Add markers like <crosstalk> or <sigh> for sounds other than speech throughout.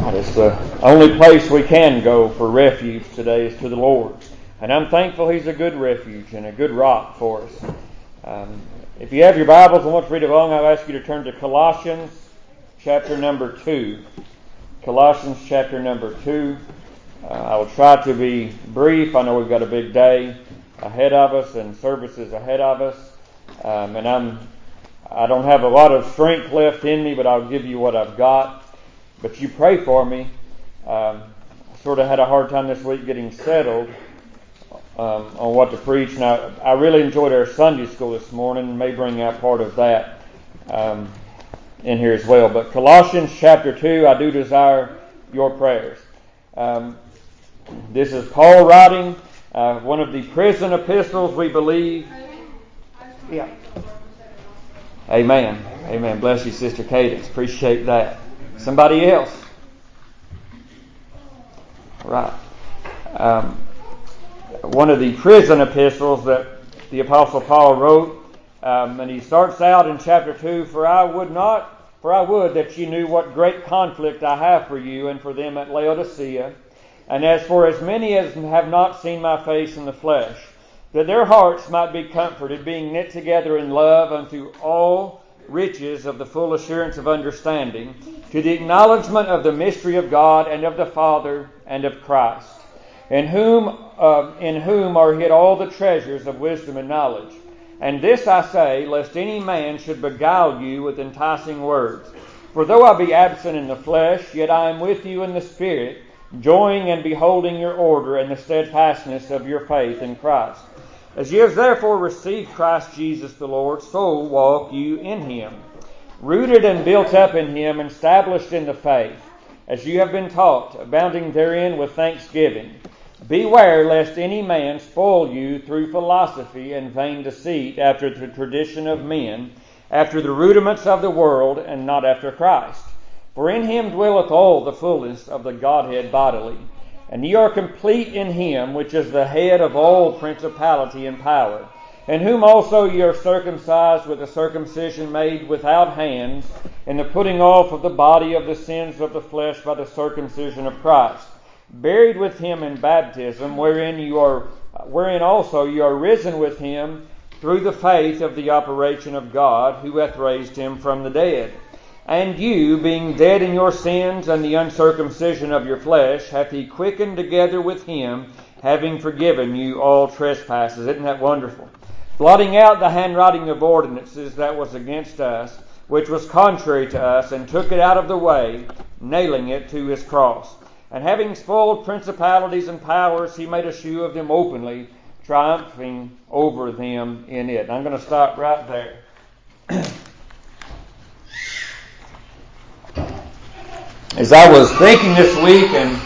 God, it's the only place we can go for refuge today is to the Lord. And I'm thankful He's a good refuge and a good rock for us. Um, if you have your Bibles and want to read along, I'll ask you to turn to Colossians chapter number 2. Colossians chapter number 2. Uh, I will try to be brief. I know we've got a big day ahead of us and services ahead of us. Um, and I'm, I don't have a lot of strength left in me, but I'll give you what I've got. But you pray for me. Um, I sort of had a hard time this week getting settled um, on what to preach. I, I, really enjoyed our Sunday school this morning. May bring out part of that um, in here as well. But Colossians chapter 2, I do desire your prayers. Um, this is Paul writing uh, one of the prison epistles, we believe. Yeah. Amen. Amen. Bless you, Sister Cadence. Appreciate that. Somebody else. Right. Um, one of the prison epistles that the Apostle Paul wrote, um, and he starts out in chapter 2 For I would not, for I would that you knew what great conflict I have for you and for them at Laodicea. And as for as many as have not seen my face in the flesh, that their hearts might be comforted, being knit together in love unto all riches of the full assurance of understanding, to the acknowledgement of the mystery of God and of the Father and of Christ, in whom, uh, in whom are hid all the treasures of wisdom and knowledge. And this I say, lest any man should beguile you with enticing words. For though I be absent in the flesh, yet I am with you in the Spirit, joying and beholding your order and the steadfastness of your faith in Christ as ye have therefore received Christ Jesus the Lord, so walk you in him, rooted and built up in him, and established in the faith, as you have been taught, abounding therein with thanksgiving. Beware lest any man spoil you through philosophy and vain deceit, after the tradition of men, after the rudiments of the world, and not after Christ. For in him dwelleth all the fullness of the Godhead bodily and ye are complete in him which is the head of all principality and power, in whom also ye are circumcised with a circumcision made without hands, in the putting off of the body of the sins of the flesh by the circumcision of Christ, buried with him in baptism, wherein you are wherein also you are risen with him through the faith of the operation of God, who hath raised him from the dead and you, being dead in your sins and the uncircumcision of your flesh, hath he quickened together with him, having forgiven you all trespasses. Isn't that wonderful? Blotting out the handwriting of ordinances that was against us, which was contrary to us, and took it out of the way, nailing it to his cross. And having spoiled principalities and powers, he made a show of them openly, triumphing over them in it. I'm going to stop right there. <clears throat> as I was thinking this week and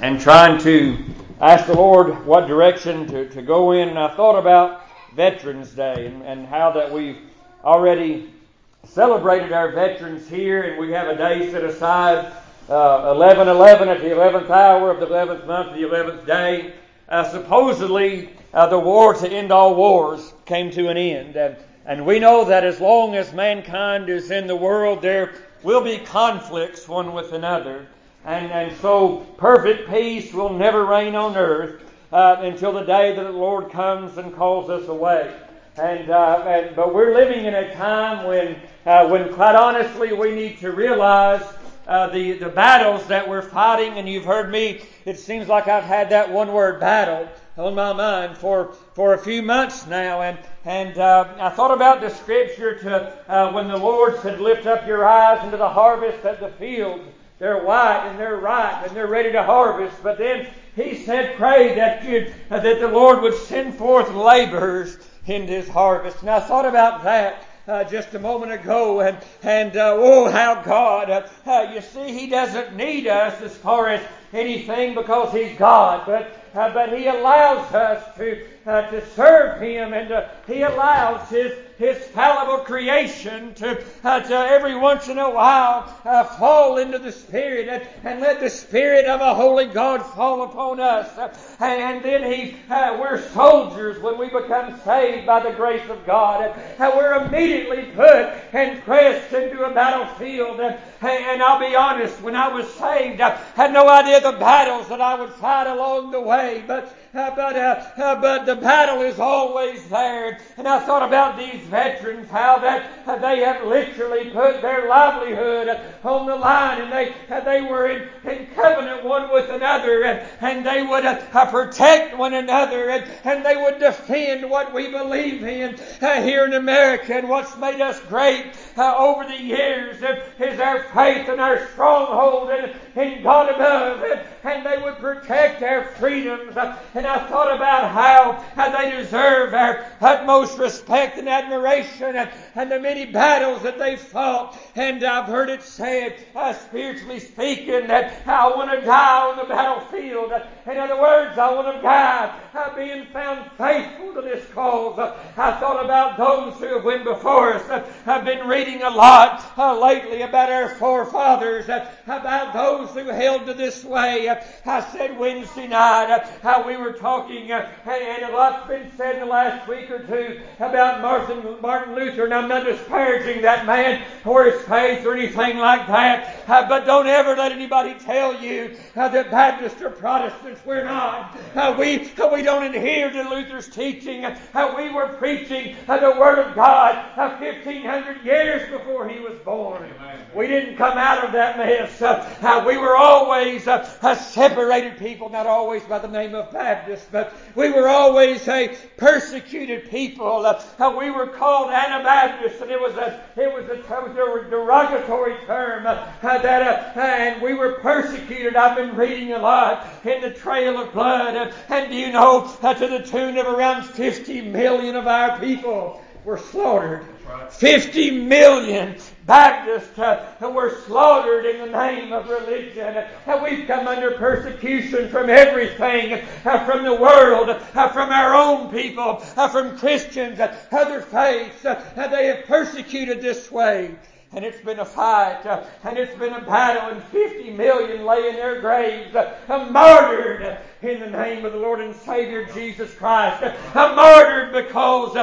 and trying to ask the Lord what direction to, to go in, and I thought about Veterans Day and, and how that we've already celebrated our veterans here, and we have a day set aside, uh, 11 11 at the 11th hour of the 11th month, the 11th day. Uh, supposedly, uh, the war to end all wars came to an end. And, and we know that as long as mankind is in the world, there will be conflicts one with another. And, and so perfect peace will never reign on earth uh, until the day that the Lord comes and calls us away. And, uh, and but we're living in a time when, uh, when quite honestly, we need to realize uh, the the battles that we're fighting. And you've heard me. It seems like I've had that one word battle on my mind for for a few months now, and and uh, I thought about the scripture to uh, when the Lord said, "Lift up your eyes into the harvest of the fields." They're white and they're ripe and they're ready to harvest. But then He said, "Pray that you uh, that the Lord would send forth laborers into His harvest." And I thought about that. Uh, just a moment ago, and and uh, oh, how God! Uh, uh, you see, He doesn't need us as far as anything because He's God, but uh, but He allows us to, uh, to serve Him and uh, He allows His, His fallible creation to, uh, to every once in a while uh, fall into the Spirit and, and, let the Spirit of a holy God fall upon us. and, and, then He, uh, we're soldiers when we become saved by the grace of God. And we're immediately put and pressed into a battlefield. And, And I'll be honest, when I was saved, I had no idea the battles that I would fight along the way. But uh, but uh, uh, but the battle is always there. And I thought about these veterans, how that uh, they have literally put their livelihood on the line, and they uh, they were in, in covenant one with another, and, and they would uh, protect one another, and, and they would defend what we believe in here in America. And what's made us great over the years is our faith and our stronghold in, in God above, and, and they would protect our freedoms. And and I thought about how, they deserve our utmost respect and admiration and, and the many battles that they fought. And I've heard it said, uh, spiritually speaking, that I want to die on the battlefield. In other words, I want to die uh, being found faithful to this cause. Uh, I thought about those who have went before us. Uh, I've been reading a lot uh, lately about our forefathers, uh, about those who held to this way. I said Wednesday night how we were talking, uh, and, a lot's been said in the last week or two about Martin, Martin Luther, and I'm not disparaging that man or his faith or anything like that, uh, but don't ever let anybody tell you uh, that Baptists or Protestants, we're not. Uh, we, uh, we don't adhere to Luther's teaching. Uh, we were preaching the Word of God 1,500 years before he was born. We didn't come out of that mess. we were always a separated people, not always by the name of Baptist but we were always a persecuted people. Uh, we were called Anabaptists, and it was a it was a, a derogatory term uh, that uh, and we were persecuted. I've been reading a lot in the Trail of Blood, uh, and do you know uh, to the tune of around 50 million of our people were slaughtered. 50 million Baptists uh, were slaughtered in the name of religion. Uh, we've come under persecution from everything, uh, from the world, uh, from our own people, from Christians, other faiths. they have persecuted this way. And it's been a fight, uh, and it's been a battle, and 50 million lay in their graves, uh, martyred in the name of the Lord and Savior Jesus Christ. Uh, martyred because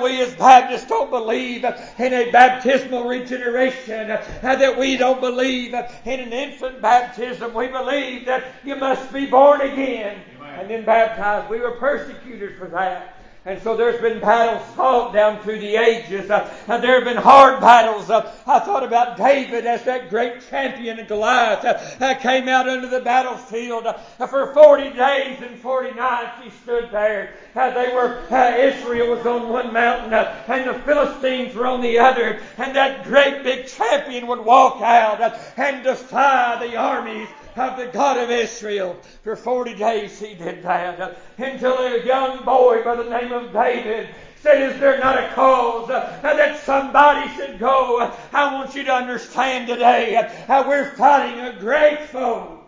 we as Baptists don't believe in a baptismal regeneration, that we don't believe in an infant baptism. We believe that you must be born again Amen. and then baptized. We were persecuted for that. And so there's been battles fought down through the ages. Uh, there have been hard battles. Uh, I thought about David as that great champion of Goliath uh, came out into the battlefield. Uh, for 40 days and 40 nights he stood there. Uh, they were, uh, Israel was on one mountain and the Philistines were on the other. And that great big champion would walk out and defy the armies of the God of Israel. For 40 days he did that until a young boy by the name of David said, Is there not a cause uh, that somebody should go? Uh, I want you to understand today uh, we're fighting a great foe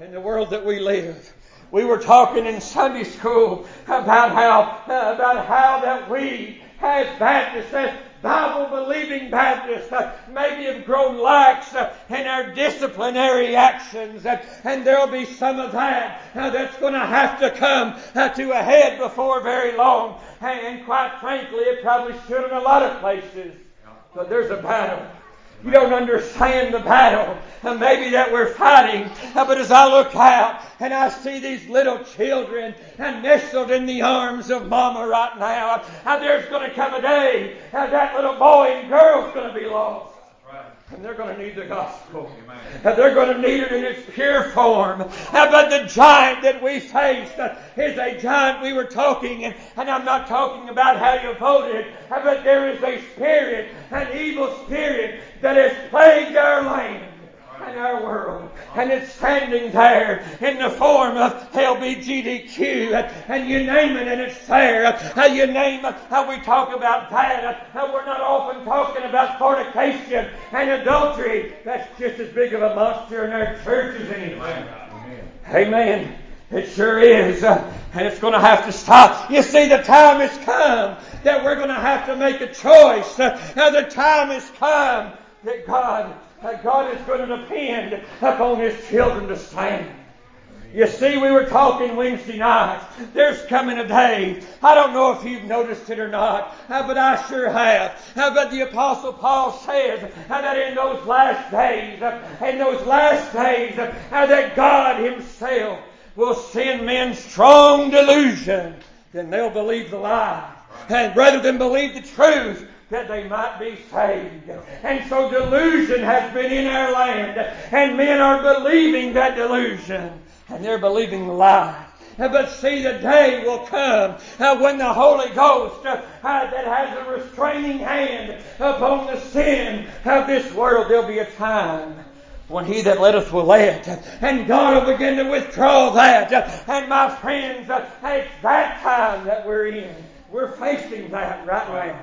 in the world that we live. We were talking in Sunday school about how about how that we as Baptists, as Bible believing Baptists maybe have grown lax uh, in our disciplinary actions, uh, and there'll be some of that uh, that's going to have to come to a head before very long. And quite frankly, it probably should in a lot of places. But there's a battle you don't understand the battle, and maybe that we're fighting. Uh, but as I look out and I see these little children uh, nestled in the arms of Mama right now, uh, there's going to come a day how that little boy and girl's going to be lost. And they're going to need the gospel. And they're going to need it in its pure form. But the giant that we faced is a giant we were talking, and, and I'm not talking about how you voted, but there is a spirit, an evil spirit that has plagued our land in our world. And it's standing there in the form of LBGTQ. And you name it and it's there. How you name it. How we talk about that. How we're not often talking about fornication and adultery. That's just as big of a monster in our churches anyway. Amen. It sure is. And it's going to have to stop. You see, the time has come that we're going to have to make a choice. Uh, the time has come that God that God is going to depend upon His children to stand. You see, we were talking Wednesday night. There's coming a day. I don't know if you've noticed it or not, uh, but I sure have. Uh, but the Apostle Paul says uh, that in those last days, in those last days, that God Himself will send men strong delusion, then they'll believe the lie. And rather than believe the truth, that they might be saved. And so delusion has been in our land, and men are believing that delusion and they're believing the lie. But see, the day will come uh, when the Holy Ghost uh, uh, that has a restraining hand upon the sin of this world, there'll be a time when he that letteth will let, and God will begin to withdraw that. And my friends, it's that time that we're in. We're facing that right now.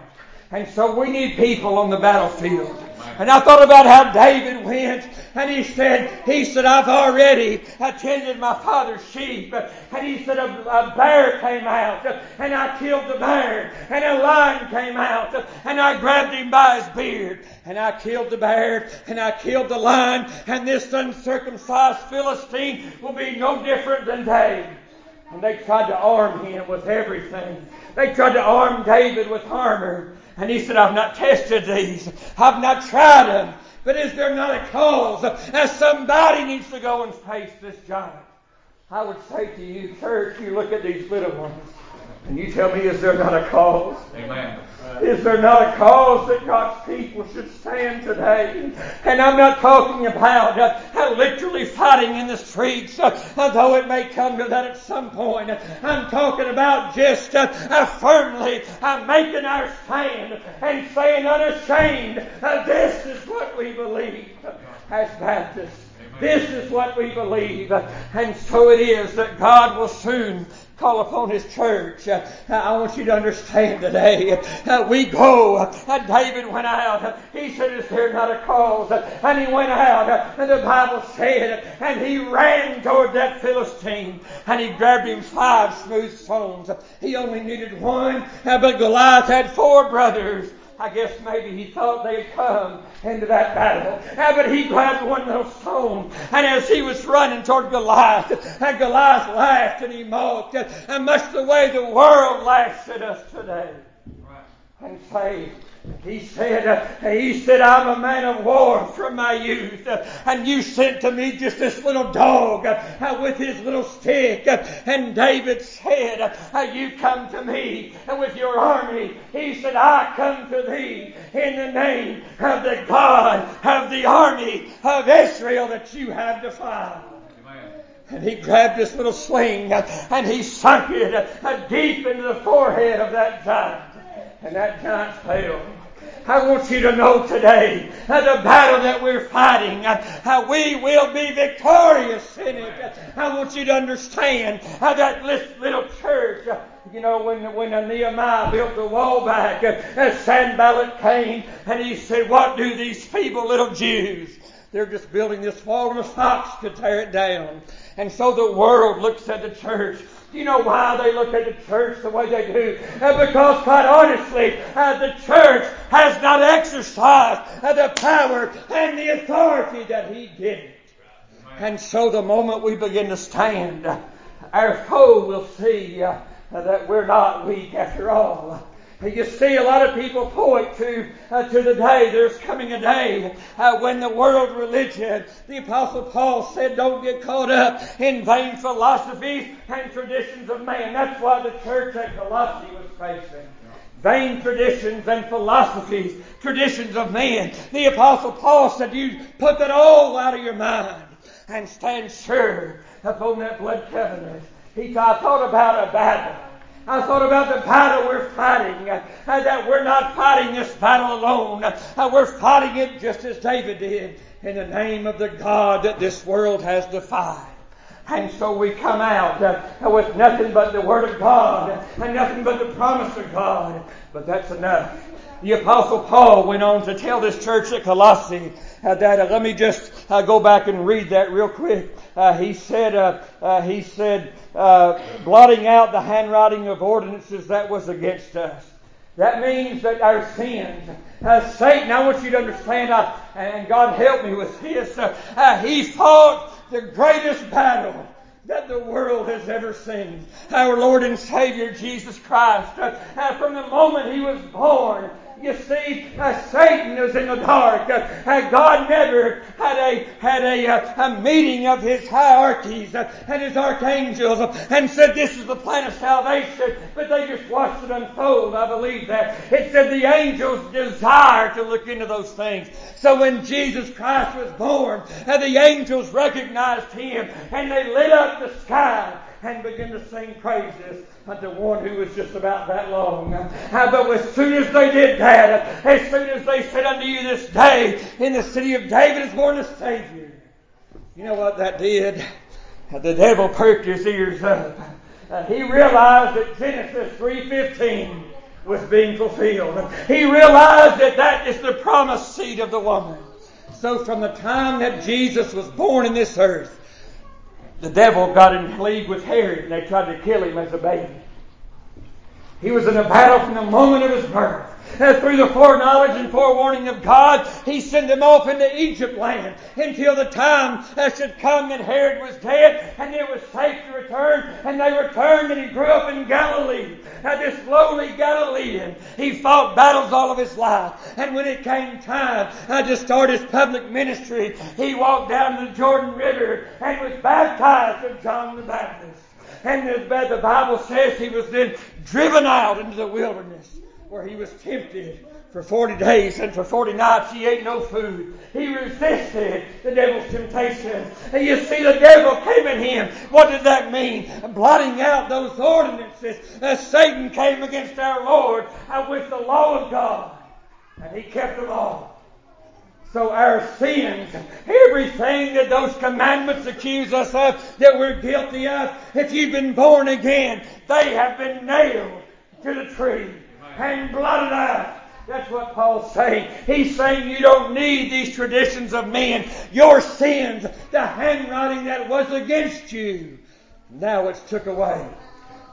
And so we need people on the battlefield. And I thought about how David went and he said, he said, I've already attended my father's sheep. And he said, a, a bear came out and I killed the bear. And a lion came out and I grabbed him by his beard. And I killed the bear and I killed the lion. And this uncircumcised Philistine will be no different than David. And they tried to arm him with everything. They tried to arm David with armor. And he said, I've not tested these. I've not tried them. But is there not a cause as somebody needs to go and face this giant? I would say to you, church, you look at these little ones, and you tell me, is there not a cause? Amen. Is there not a cause that God's people should stand today? And I'm not talking about uh, literally fighting in the streets, uh, it may come to that at some point. I'm talking about just uh, firmly uh, making our stand and saying unashamed, uh, this is what we believe as Baptists. This is what we believe. And so it is that God will soon call upon His church. Uh, I want you to understand today. Uh, we go. Uh, David went out. He said, Is there not a cause? And he went out. And the Bible said, and he ran toward that Philistine. And he grabbed him five smooth stones. He only needed one. But Goliath had four brothers. I guess maybe he thought they'd come into that battle. Uh, but he grabbed one little stone, and as he was running toward Goliath, and Goliath laughed and he mocked, and much the way the world laughs at us today. And say, he said, uh, he said, I'm a man of war from my youth, uh, and you sent to me just this little dog uh, uh with his little stick. Uh, and David said, uh, you come to me with your army. He said, I come to thee in the name of the God of the army of Israel that you have defied. And he grabbed this little sling and he sunk it deep into the forehead of that giant and that giant fell. I want you to know today uh, the battle that we're fighting, uh, how we will be victorious in it. I want you to understand how that little church, uh, you know, when, when Nehemiah built the wall back, uh, Sanballat came and he said, what do these feeble little Jews? They're just building this wall and a fox could tear it down. And so the world looks at the church do you know why they look at the church the way they do? Uh, because, quite honestly, uh, the church has not exercised uh, the power and the authority that He did. And so, the moment we begin to stand, our foe will see that we're not weak after all. You see, a lot of people point to uh, to the day. There's coming a day uh, when the world religion, the Apostle Paul said, don't get caught up in vain philosophies and traditions of man. That's why the church at Colossae was facing. Vain traditions and philosophies, traditions of man. The Apostle Paul said, you put that all out of your mind and stand sure upon that blood covenant. He I thought about a battle I thought about the battle we're fighting, uh, that we're not fighting this battle alone. Uh, we're fighting it just as David did in the name of the God that this world has defied. And so we come out uh, with nothing but the Word of God and nothing but the promise of God. But that's enough. The Apostle Paul went on to tell this church at Colossae uh, that, uh, let me just uh, go back and read that real quick. Uh, he said, uh, uh, he said, blotting out the handwriting of ordinances that was against us. That means that our sins, Satan, I want you to understand, and God help me with this, he fought the greatest battle that the world has ever seen. Our Lord and Savior Jesus Christ, uh, uh, from the moment He was born, you see, uh, Satan is in the dark. Uh, uh, God never had a had a, uh, a meeting of his hierarchies uh, and his archangels uh, and said this is the plan of salvation, but they just watched it unfold. I believe that. It said the angels desire to look into those things. So when Jesus Christ was born, the angels recognized him and they lit up the sky and begin to sing praises unto one who was just about that long. Uh, but as soon as they did that, as soon as they said unto you this day, in the city of David is born a Savior. You know what that did? The devil perked his ears up. Uh, he realized that Genesis 3.15 was being fulfilled. He realized that that is the promised seed of the woman. So from the time that Jesus was born in this earth, the devil got in league with Herod and they tried to kill him as a baby. He was in a battle from the moment of his birth. And through the foreknowledge and forewarning of God, he sent them off into Egypt land until the time that should come that Herod was dead and it was safe to return. And they returned and he grew up in Galilee. Now this lowly Galilean, he fought battles all of his life. And when it came time to start his public ministry, he walked down to the Jordan River and was baptized of John the Baptist. And the Bible says he was then driven out into the wilderness where he was tempted for 40 days and for 40 nights he ate no food. He resisted the devil's temptation. And you see the devil came in him. What did that mean? Blotting out those ordinances. As Satan came against our Lord uh, with the law of God. And he kept them all. So our sins, everything that those commandments accuse us of, that we're guilty of, if you've been born again, they have been nailed to the tree and blotted out. That's what Paul's saying. He's saying you don't need these traditions of men. Your sins, the handwriting that was against you, now it's took away.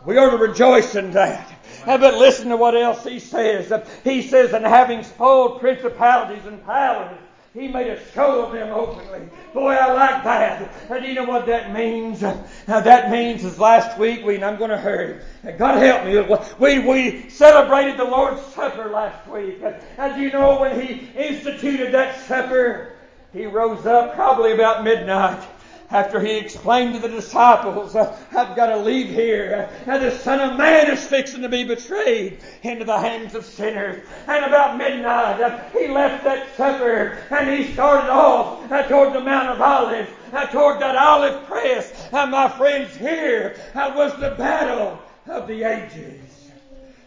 We ought to rejoice in that. But listen to what else he says. He says, and having spoiled principalities and powers, he made a show of them openly. Boy, I like that. And you know what that means? Now that means is last week we, and I'm going to hurry. God help me. We, we celebrated the Lord's Supper last week. And you know when He instituted that supper, He rose up probably about midnight after he explained to the disciples, uh, I've got to leave here. Uh, and the Son of Man is fixing to be betrayed into the hands of sinners. And about midnight, uh, he left that supper and he started off uh, toward the Mount of Olives, uh, toward that olive press. And my friends, here uh, was the battle of the ages.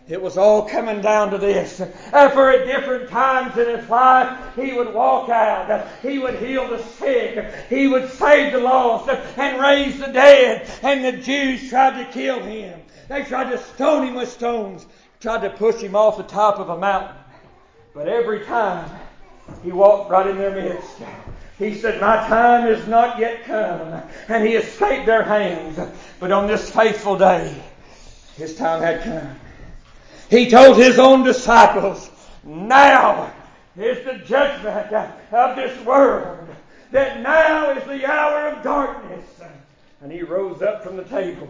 It was all coming down to this. For at different times in his life, he would walk out. he would heal the sick. He would save the lost and raise the dead. And the Jews tried to kill him. They tried to stone him with stones. Tried to push him off the top of a mountain. But every time, he walked right in their midst. He said, My time is not yet come. And he escaped their hands. But on this faithful day, his time had come. He told his own disciples, now is the judgment of this world. That now is the hour of darkness. And he rose up from the table.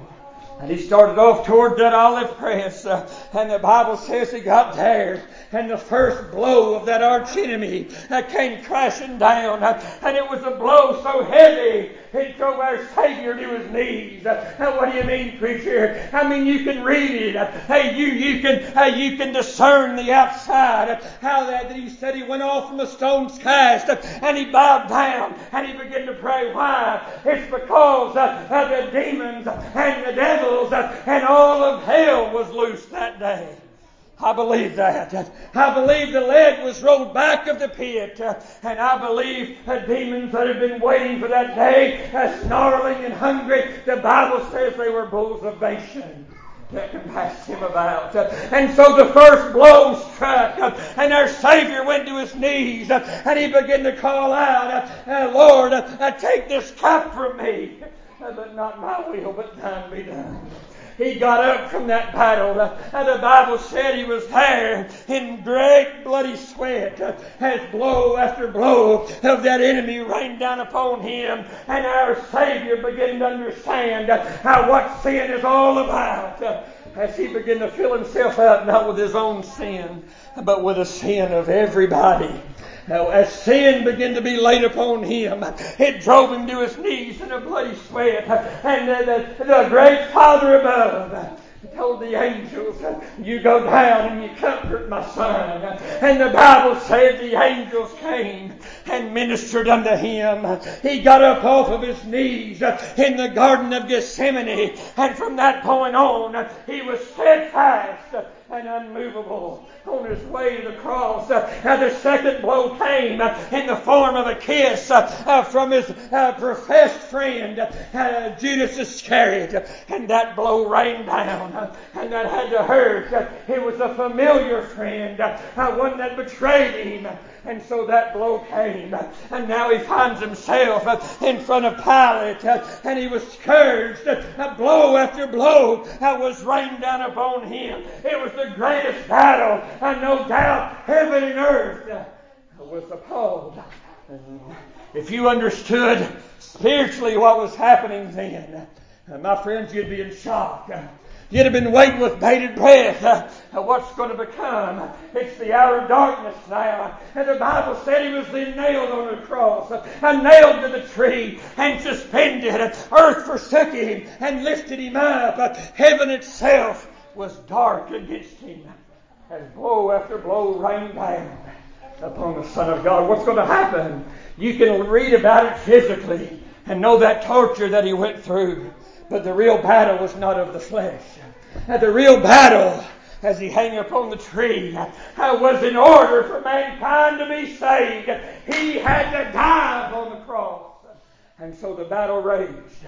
And he started off toward that olive press. And the Bible says he got there. And the first blow of that arch enemy uh, came crashing down. Uh, and it was a blow so heavy it drove our Savior to his knees. Uh, what do you mean, preacher? I mean, you can read it. Uh, hey, you, you can, uh, you can discern the outside. How that, that he said he went off from a stone's cast and he bowed down and he began to pray. Why? It's because the demons and the devils and all of hell was loose that day. I believe that. I believe the lead was rolled back of the pit. And I believe the demons that had been waiting for that day, snarling and hungry, the Bible says they were bulls of Bashan that compassed him about. And so the first blow struck, and our Savior went to his knees, and he began to call out, uh, Lord, uh, take this cup from me but not my will, but thine be done. He got up from that battle. And the Bible said he was there in great bloody sweat as blow after blow of that enemy rained down upon him. And our Savior began to understand how what sin is all about as he began to fill himself up not with his own sin, but with the sin of everybody. Now, as sin began to be laid upon him, it drove him to his knees in a bloody sweat. And the, the, the great Father above told the angels, You go down and you comfort my son. And the Bible said the angels came and ministered unto him. He got up off of his knees in the Garden of Gethsemane, and from that point on, he was steadfast and unmovable on his way to the cross. Uh, the second blow came uh, in the form of a kiss uh, from his uh, professed friend, uh, Judas Iscariot. And that blow rained down, uh, and that had to hurt. It was a familiar friend, one that betrayed him. And so that blow came. And now he finds himself in front of Pilate. And he was scourged. Blow after blow was rained down upon him. It was the greatest battle. And no doubt heaven and earth was appalled. If you understood spiritually what was happening then, my friends, you'd be in shock. You'd have been waiting with bated breath uh, what's going to become. It's the hour of darkness now. And the Bible said he was then nailed on the cross uh, and nailed to the tree and suspended. Earth forsook him and lifted him up. Uh, heaven itself was dark against him as blow after blow rained down upon the Son of God. What's going to happen? You can read about it physically and know that torture that he went through. But the real battle was not of the flesh. The real battle as he hung upon the tree uh, was in order for mankind to be saved. He had to die upon the cross. And so the battle raged.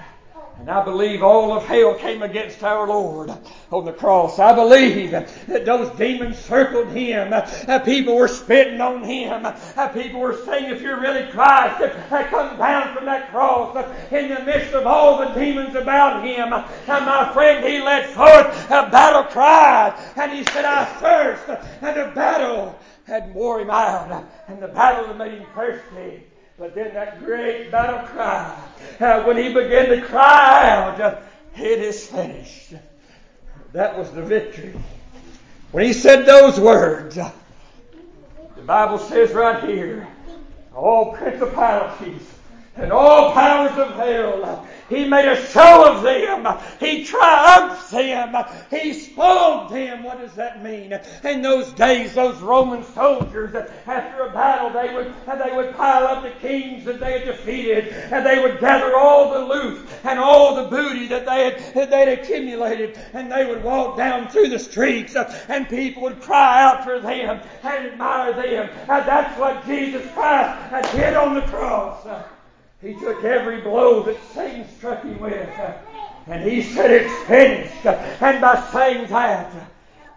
And I believe all of hell came against our Lord on the cross. I believe that those demons circled him. That people were spitting on him. That people were saying, if you're really Christ, come down from that cross in the midst of all the demons about him. And my friend, he let forth a battle cry. And he said, I thirst. And the battle had wore him out. And the battle had made him thirsty. But then that great battle cry, uh, when he began to cry out, uh, it is finished. That was the victory. When he said those words, uh, the Bible says right here, all principalities and all powers of hell he made a show of them. He triumphed them. He spoiled them. What does that mean? In those days, those Roman soldiers, after a battle, they would, they would pile up the kings that they had defeated, and they would gather all the loot and all the booty that they had, that they had accumulated, and they would walk down through the streets, and people would cry out for them and admire them. And that's what Jesus Christ had did on the cross. He took every blow that Satan struck him with. And he said, It's finished. And by saying that,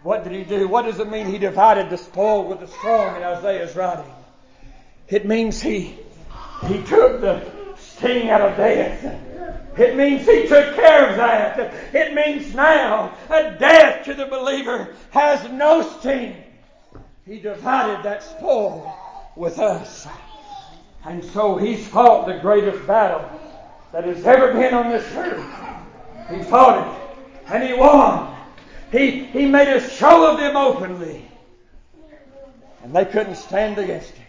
what did he do? What does it mean he divided the spoil with the strong in Isaiah's writing? It means he, he took the sting out of death. It means he took care of that. It means now a death to the believer has no sting. He divided that spoil with us. And so he's fought the greatest battle that has ever been on this earth. He fought it. And he won. He, he made a show of them openly. And they couldn't stand against him.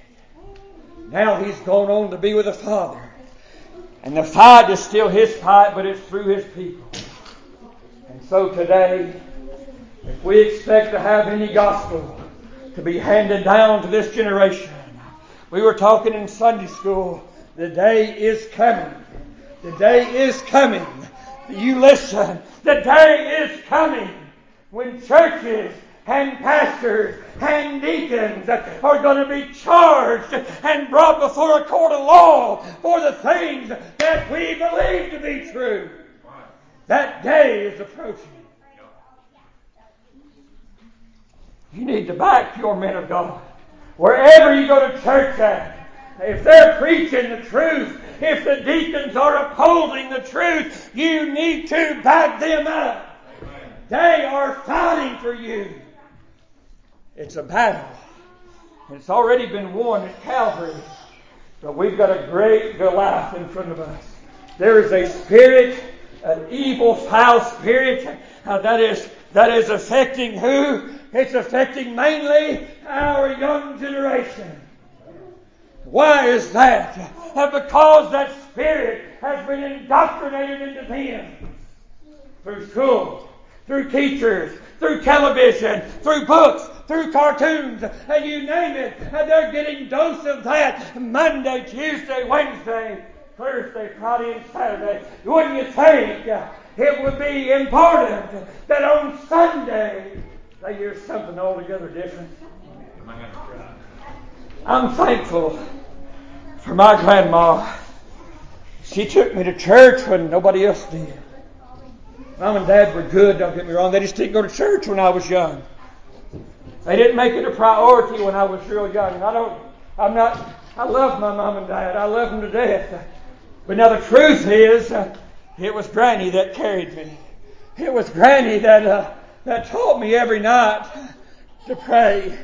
Now he's gone on to be with the Father. And the fight is still his fight, but it's through his people. And so today, if we expect to have any gospel to be handed down to this generation, we were talking in Sunday school. The day is coming. The day is coming. You listen. The day is coming when churches and pastors and deacons are going to be charged and brought before a court of law for the things that we believe to be true. That day is approaching. You need to back your men of God. Wherever you go to church at, if they're preaching the truth, if the deacons are upholding the truth, you need to back them up. They are fighting for you. It's a battle. It's already been won at Calvary. But we've got a great Goliath in front of us. There is a spirit, an evil, foul spirit uh, that is that is affecting who? It's affecting mainly our Why is that? Uh, because that spirit has been indoctrinated into them through school, through teachers, through television, through books, through cartoons, and you name it, and they're getting dose of that Monday, Tuesday, Wednesday, Thursday, Friday, and Saturday. Wouldn't you think it would be important that on Sunday they hear something altogether different? I'm thankful for my grandma. She took me to church when nobody else did. Mom and Dad were good, don't get me wrong. They just didn't go to church when I was young. They didn't make it a priority when I was real young. I don't, I'm not, I love my mom and dad. I love them to death. But now the truth is, uh, it was Granny that carried me. It was Granny that, uh, that taught me every night to pray.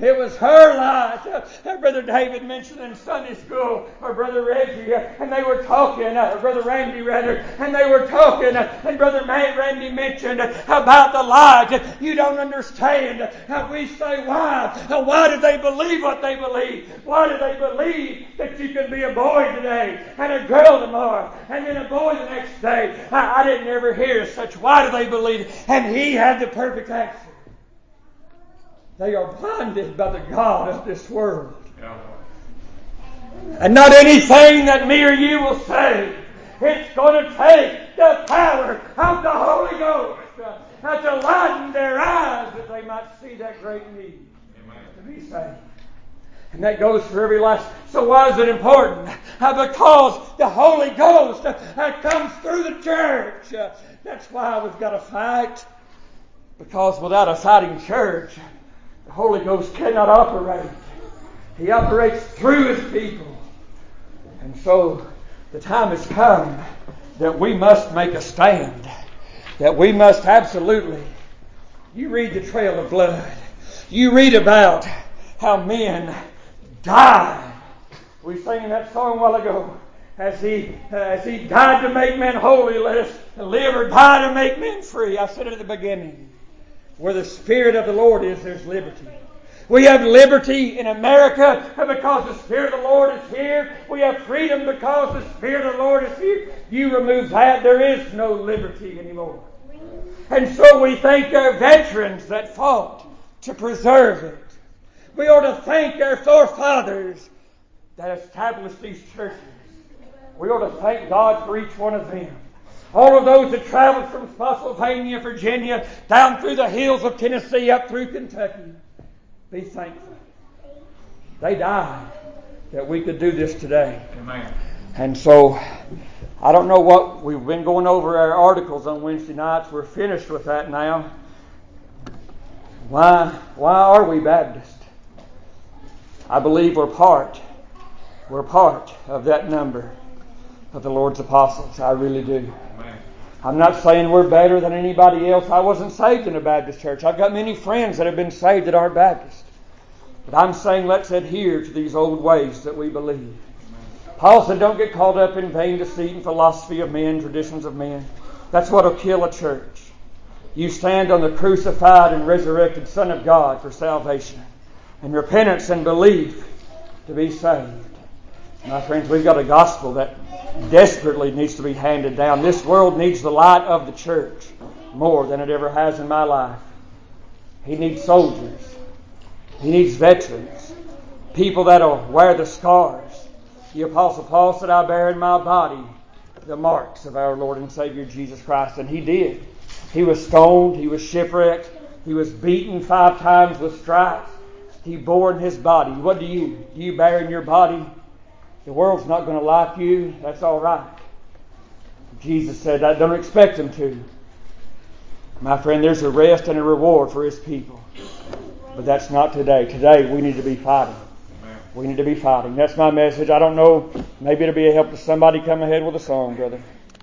It was her light. Uh, Brother David mentioned in Sunday school, or Brother Reggie, and they were talking, uh, or Brother Randy rather, and they were talking, uh, and Brother Randy mentioned about the light. You don't understand. We say, why? Why do they believe what they believe? Why do they believe that you can be a boy today, and a girl tomorrow, and then a boy the next day? I, I didn't ever hear such. Why do they believe? And he had the perfect answer. They are blinded by the God of this world. And not anything that me or you will say. It's going to take the power of the Holy Ghost uh, to lighten their eyes that they might see that great need Amen. to be saved. And that goes for every last. So why is it important? Uh, because the Holy Ghost uh, comes through the church. Uh, that's why we've got to fight. Because without a fighting church, the Holy Ghost cannot operate. He operates through His people. And so the time has come that we must make a stand. That we must absolutely. You read the trail of blood. You read about how men died. We sang that song a while ago. As he, uh, as he died to make men holy, let us live or die to make men free. I said it at the beginning. Where the Spirit of the Lord is, there's liberty. We have liberty in America because the Spirit of the Lord is here. We have freedom because the Spirit of the Lord is here. You remove that, there is no liberty anymore. And so we thank our veterans that fought to preserve it. We ought to thank our forefathers that established these churches. We ought to thank God for each one of them. All of those that traveled from Spotsylvania, Virginia, down through the hills of Tennessee, up through Kentucky. Be thankful. They died that we could do this today. Amen. And so, I don't know what we've been going over our articles on Wednesday nights. We're finished with that now. Why, why are we Baptist? I believe we're part. We're part of that number of the Lord's apostles. I really do. I'm not saying we're better than anybody else. I wasn't saved in a Baptist church. I've got many friends that have been saved that aren't Baptist. But I'm saying let's adhere to these old ways that we believe. Paul said, don't get caught up in vain deceit and philosophy of men, traditions of men. That's what'll kill a church. You stand on the crucified and resurrected Son of God for salvation and repentance and belief to be saved. My friends, we've got a gospel that desperately needs to be handed down. This world needs the light of the church more than it ever has in my life. He needs soldiers. He needs veterans. People that'll wear the scars. The Apostle Paul said, I bear in my body the marks of our Lord and Savior Jesus Christ. And he did. He was stoned. He was shipwrecked. He was beaten five times with stripes. He bore in his body. What do you? Do you bear in your body the world's not going to like you. That's all right. Jesus said, I don't expect them to. My friend, there's a rest and a reward for his people. But that's not today. Today, we need to be fighting. We need to be fighting. That's my message. I don't know. Maybe it'll be a help to somebody come ahead with a song, brother.